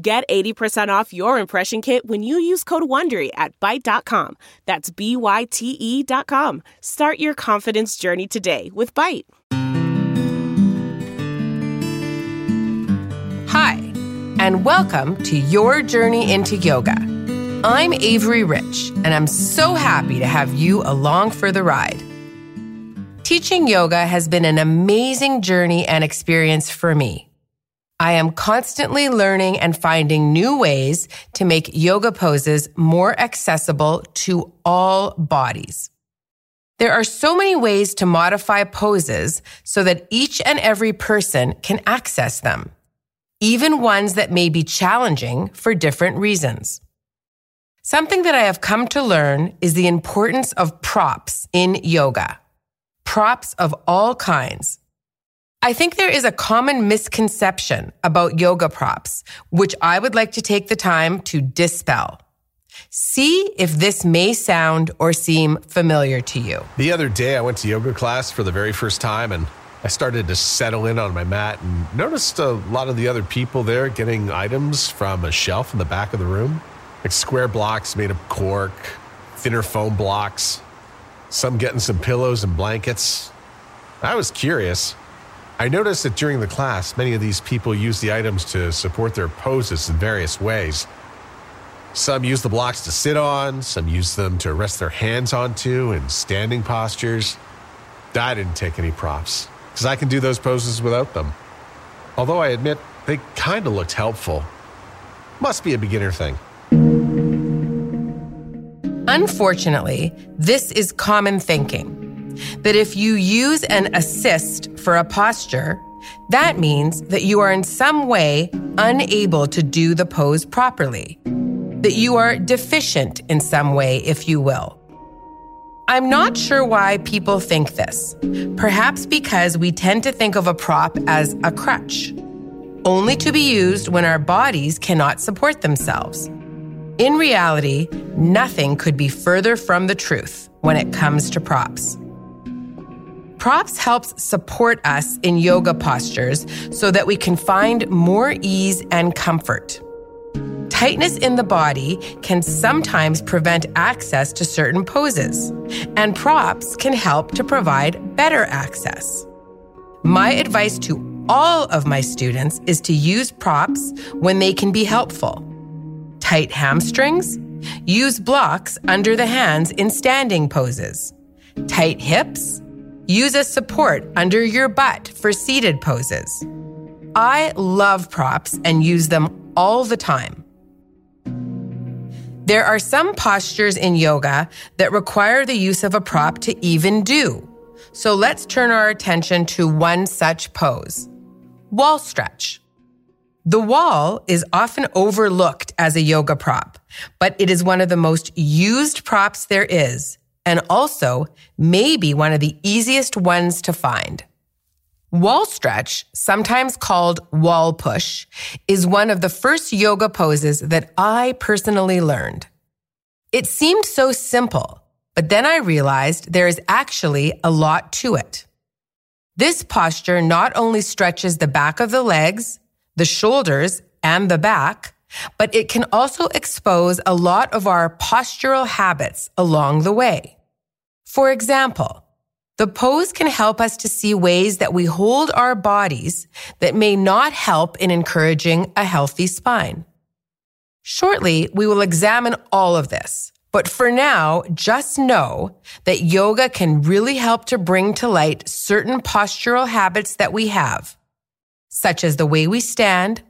Get 80% off your impression kit when you use code WONDERY at Byte.com. That's B-Y-T-E dot com. Start your confidence journey today with Byte. Hi, and welcome to Your Journey into Yoga. I'm Avery Rich, and I'm so happy to have you along for the ride. Teaching yoga has been an amazing journey and experience for me. I am constantly learning and finding new ways to make yoga poses more accessible to all bodies. There are so many ways to modify poses so that each and every person can access them, even ones that may be challenging for different reasons. Something that I have come to learn is the importance of props in yoga. Props of all kinds I think there is a common misconception about yoga props, which I would like to take the time to dispel. See if this may sound or seem familiar to you. The other day, I went to yoga class for the very first time and I started to settle in on my mat and noticed a lot of the other people there getting items from a shelf in the back of the room, like square blocks made of cork, thinner foam blocks, some getting some pillows and blankets. I was curious. I noticed that during the class, many of these people use the items to support their poses in various ways. Some use the blocks to sit on, some use them to rest their hands onto in standing postures. I didn't take any props because I can do those poses without them. Although I admit they kind of looked helpful. Must be a beginner thing. Unfortunately, this is common thinking that if you use an assist for a posture, that means that you are in some way unable to do the pose properly, that you are deficient in some way, if you will. I'm not sure why people think this. Perhaps because we tend to think of a prop as a crutch, only to be used when our bodies cannot support themselves. In reality, nothing could be further from the truth when it comes to props. Props helps support us in yoga postures so that we can find more ease and comfort. Tightness in the body can sometimes prevent access to certain poses, and props can help to provide better access. My advice to all of my students is to use props when they can be helpful. Tight hamstrings? Use blocks under the hands in standing poses. Tight hips? Use a support under your butt for seated poses. I love props and use them all the time. There are some postures in yoga that require the use of a prop to even do. So let's turn our attention to one such pose wall stretch. The wall is often overlooked as a yoga prop, but it is one of the most used props there is and also maybe one of the easiest ones to find. Wall stretch, sometimes called wall push, is one of the first yoga poses that I personally learned. It seemed so simple, but then I realized there is actually a lot to it. This posture not only stretches the back of the legs, the shoulders, and the back, but it can also expose a lot of our postural habits along the way. For example, the pose can help us to see ways that we hold our bodies that may not help in encouraging a healthy spine. Shortly, we will examine all of this. But for now, just know that yoga can really help to bring to light certain postural habits that we have, such as the way we stand,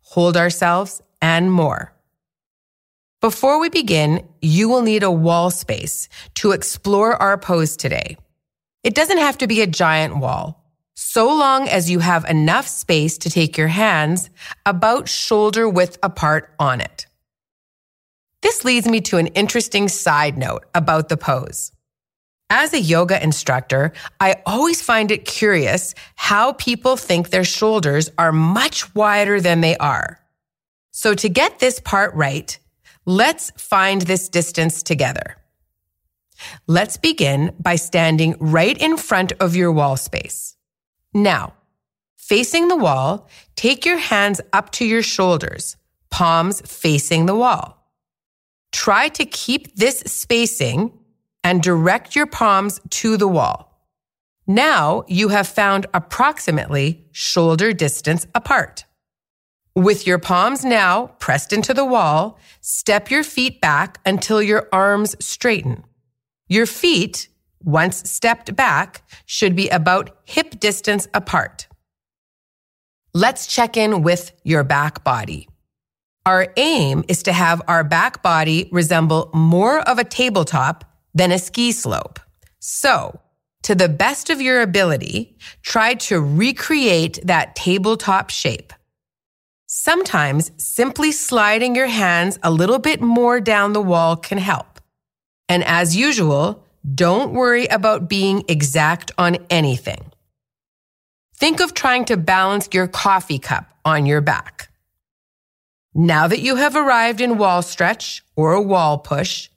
hold ourselves, and more. Before we begin, you will need a wall space to explore our pose today. It doesn't have to be a giant wall. so long as you have enough space to take your hands about shoulder width apart on it. This leads me to an interesting side note about the pose. As a yoga instructor, I always find it curious how people think their shoulders are much wider than they are. So to get this part right, let's find this distance together. Let's begin by standing right in front of your wall space. Now, facing the wall, take your hands up to your shoulders, palms facing the wall. Try to keep this spacing and direct your palms to the wall. Now you have found approximately shoulder distance apart. With your palms now pressed into the wall, step your feet back until your arms straighten. Your feet, once stepped back, should be about hip distance apart. Let's check in with your back body. Our aim is to have our back body resemble more of a tabletop than a ski slope. So, to the best of your ability, try to recreate that tabletop shape. Sometimes simply sliding your hands a little bit more down the wall can help. And as usual, don't worry about being exact on anything. Think of trying to balance your coffee cup on your back. Now that you have arrived in wall stretch or a wall push,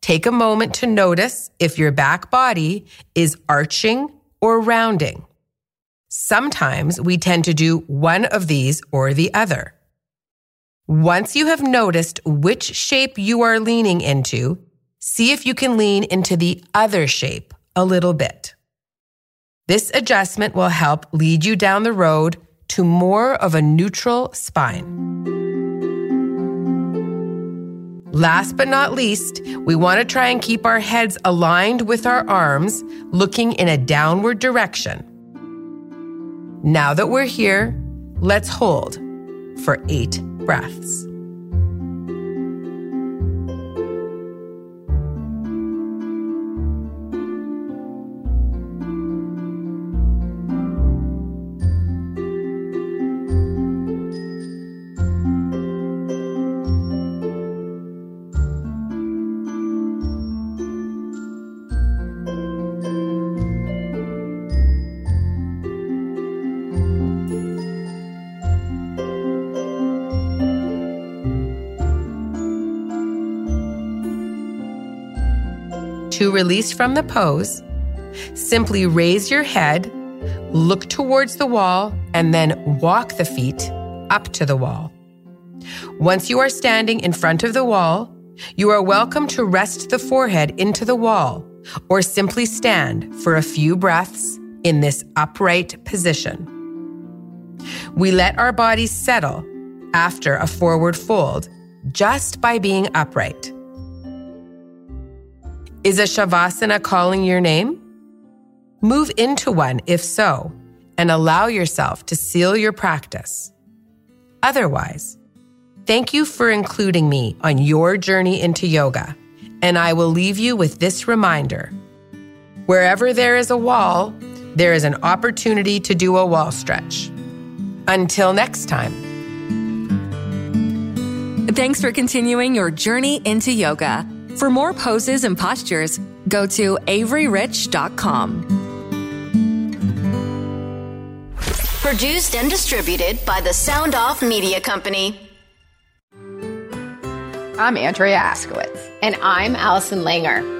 take a moment to notice if your back body is arching or rounding. Sometimes we tend to do one of these or the other. Once you have noticed which shape you are leaning into, see if you can lean into the other shape a little bit. This adjustment will help lead you down the road to more of a neutral spine. Last but not least, we want to try and keep our heads aligned with our arms, looking in a downward direction. Now that we're here, let's hold for eight breaths. To release from the pose, simply raise your head, look towards the wall, and then walk the feet up to the wall. Once you are standing in front of the wall, you are welcome to rest the forehead into the wall or simply stand for a few breaths in this upright position. We let our bodies settle after a forward fold just by being upright. Is a Shavasana calling your name? Move into one if so, and allow yourself to seal your practice. Otherwise, thank you for including me on your journey into yoga, and I will leave you with this reminder. Wherever there is a wall, there is an opportunity to do a wall stretch. Until next time. Thanks for continuing your journey into yoga. For more poses and postures, go to AveryRich.com. Produced and distributed by the Sound Off Media Company. I'm Andrea Askowitz. And I'm Allison Langer.